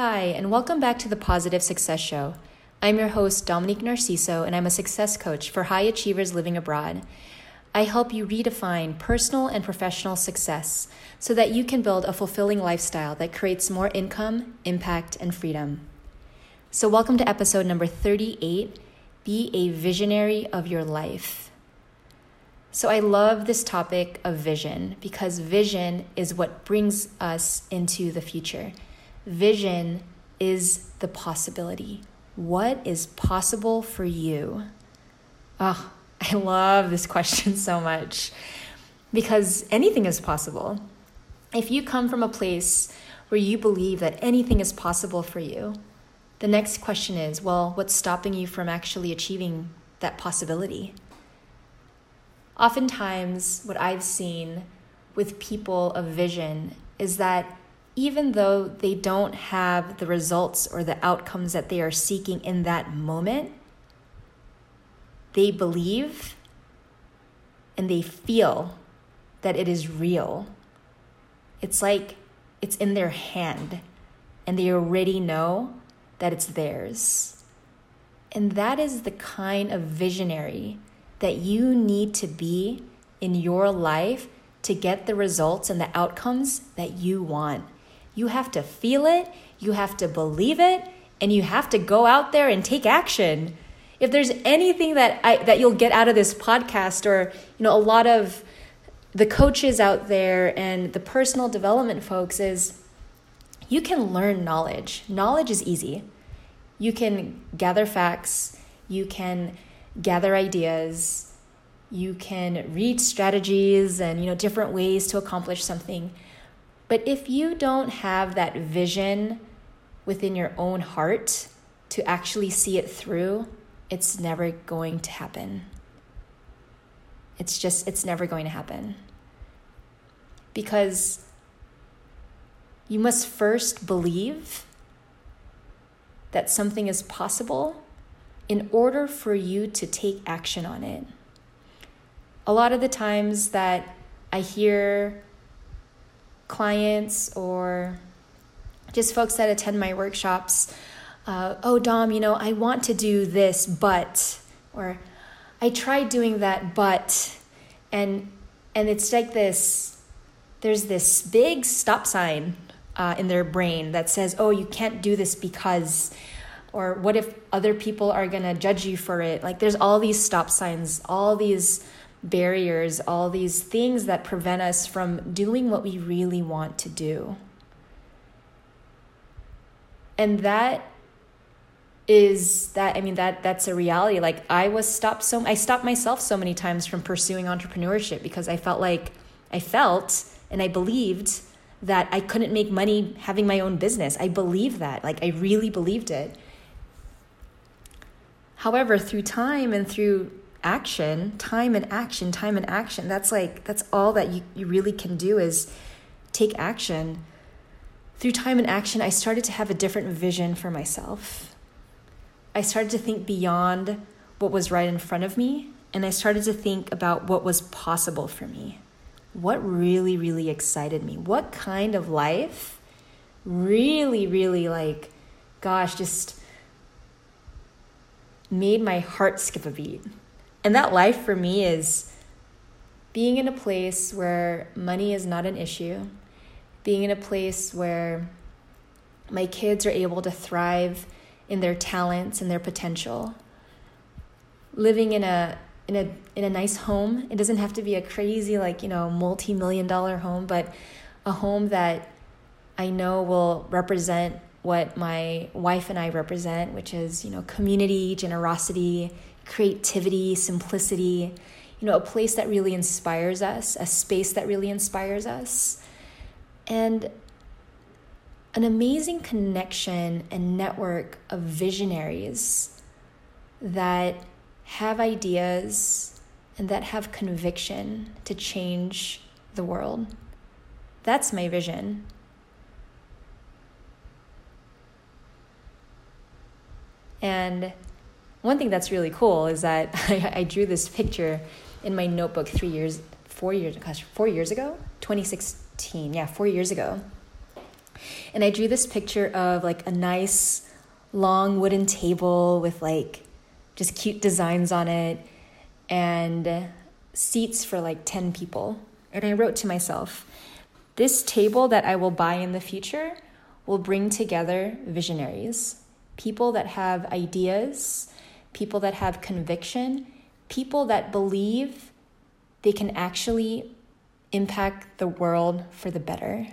Hi, and welcome back to the Positive Success Show. I'm your host, Dominique Narciso, and I'm a success coach for high achievers living abroad. I help you redefine personal and professional success so that you can build a fulfilling lifestyle that creates more income, impact, and freedom. So, welcome to episode number 38 Be a Visionary of Your Life. So, I love this topic of vision because vision is what brings us into the future. Vision is the possibility. What is possible for you? Oh, I love this question so much because anything is possible. If you come from a place where you believe that anything is possible for you, the next question is well, what's stopping you from actually achieving that possibility? Oftentimes, what I've seen with people of vision is that even though they don't have the results or the outcomes that they are seeking in that moment, they believe and they feel that it is real. It's like it's in their hand and they already know that it's theirs. And that is the kind of visionary that you need to be in your life to get the results and the outcomes that you want. You have to feel it, you have to believe it, and you have to go out there and take action. If there's anything that I, that you'll get out of this podcast or you know a lot of the coaches out there and the personal development folks is you can learn knowledge. Knowledge is easy. You can gather facts, you can gather ideas, you can read strategies and you know different ways to accomplish something. But if you don't have that vision within your own heart to actually see it through, it's never going to happen. It's just, it's never going to happen. Because you must first believe that something is possible in order for you to take action on it. A lot of the times that I hear clients or just folks that attend my workshops uh, oh dom you know i want to do this but or i tried doing that but and and it's like this there's this big stop sign uh, in their brain that says oh you can't do this because or what if other people are going to judge you for it? Like there's all these stop signs all these barriers, all these things that prevent us from doing what we really want to do. And that is that I mean that that's a reality. Like I was stopped so I stopped myself so many times from pursuing entrepreneurship because I felt like I felt and I believed that I couldn't make money having my own business. I believed that. Like I really believed it. However, through time and through action, time and action, time and action. That's like, that's all that you, you really can do is take action. Through time and action, I started to have a different vision for myself. I started to think beyond what was right in front of me, and I started to think about what was possible for me. What really, really excited me? What kind of life really, really like, gosh, just made my heart skip a beat. And that life for me is being in a place where money is not an issue, being in a place where my kids are able to thrive in their talents and their potential. Living in a in a in a nice home. It doesn't have to be a crazy like, you know, multi-million dollar home, but a home that I know will represent what my wife and I represent, which is, you know, community, generosity, creativity, simplicity, you know, a place that really inspires us, a space that really inspires us, and an amazing connection and network of visionaries that have ideas and that have conviction to change the world. That's my vision. And one thing that's really cool is that I, I drew this picture in my notebook three years, four years, gosh, four years ago, 2016. Yeah, four years ago. And I drew this picture of like a nice long wooden table with like just cute designs on it and seats for like 10 people. And I wrote to myself, this table that I will buy in the future will bring together visionaries, people that have ideas, people that have conviction, people that believe they can actually impact the world for the better.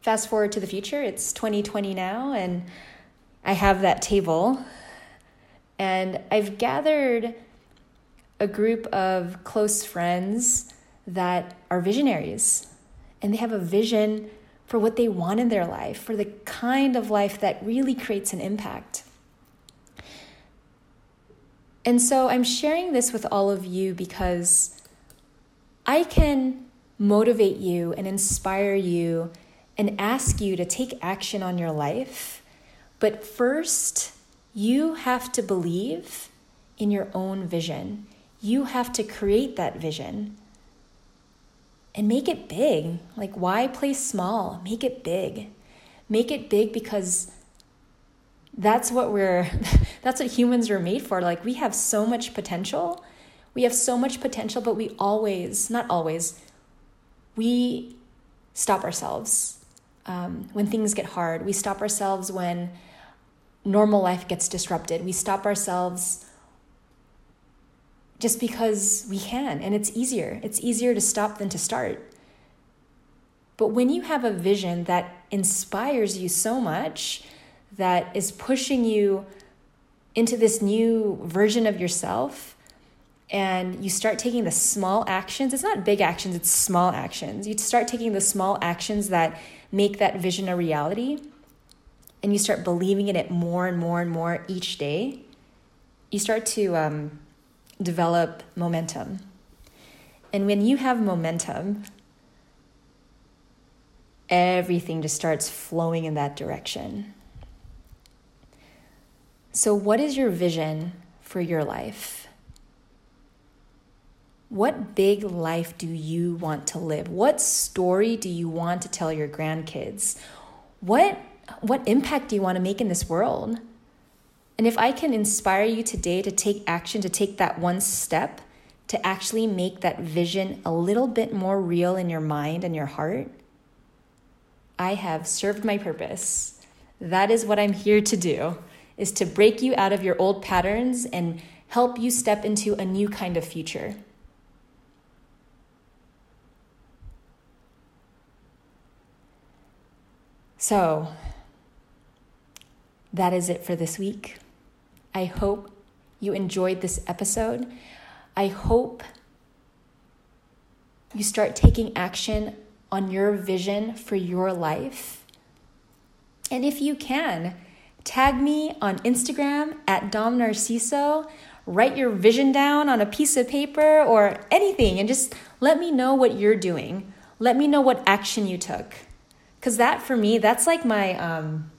Fast forward to the future, it's 2020 now, and I have that table. And I've gathered a group of close friends that are visionaries, and they have a vision for what they want in their life, for the kind of life that really creates an impact. And so I'm sharing this with all of you because I can motivate you and inspire you and ask you to take action on your life. But first, you have to believe in your own vision. You have to create that vision and make it big. Like, why play small? Make it big. Make it big because that's what we're, that's what humans are made for. Like, we have so much potential. We have so much potential, but we always, not always, we stop ourselves um, when things get hard. We stop ourselves when normal life gets disrupted. We stop ourselves just because we can, and it's easier. It's easier to stop than to start. But when you have a vision that inspires you so much, that is pushing you into this new version of yourself, and you start taking the small actions, it's not big actions, it's small actions. You start taking the small actions that make that vision a reality and you start believing in it more and more and more each day, you start to um, develop momentum. And when you have momentum, everything just starts flowing in that direction. So, what is your vision for your life? What big life do you want to live? What story do you want to tell your grandkids? What, what impact do you want to make in this world? And if I can inspire you today to take action, to take that one step, to actually make that vision a little bit more real in your mind and your heart, I have served my purpose. That is what I'm here to do, is to break you out of your old patterns and help you step into a new kind of future. So, that is it for this week. I hope you enjoyed this episode. I hope you start taking action on your vision for your life. And if you can, tag me on Instagram at Dom Narciso. Write your vision down on a piece of paper or anything and just let me know what you're doing. Let me know what action you took because that for me that's like my um,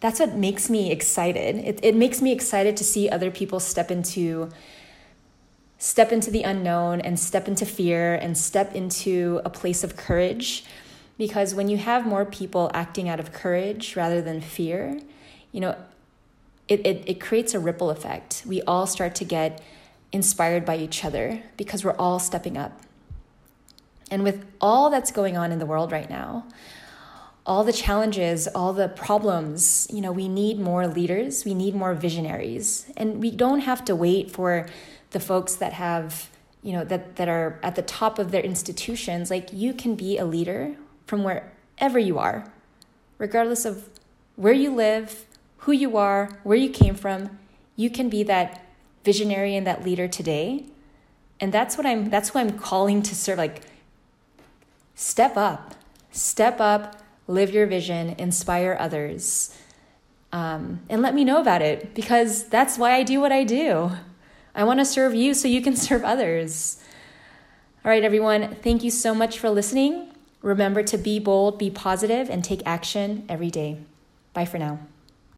that's what makes me excited. It, it makes me excited to see other people step into step into the unknown and step into fear and step into a place of courage. Because when you have more people acting out of courage rather than fear you know it, it, it creates a ripple effect. We all start to get inspired by each other because we're all stepping up. And with all that's going on in the world right now all the challenges, all the problems, you know, we need more leaders, we need more visionaries. And we don't have to wait for the folks that have, you know, that, that are at the top of their institutions. Like you can be a leader from wherever you are, regardless of where you live, who you are, where you came from. You can be that visionary and that leader today. And that's what I'm that's what I'm calling to serve like step up. Step up live your vision, inspire others. Um, and let me know about it because that's why I do what I do. I want to serve you so you can serve others. All right, everyone, thank you so much for listening. Remember to be bold, be positive, and take action every day. Bye for now.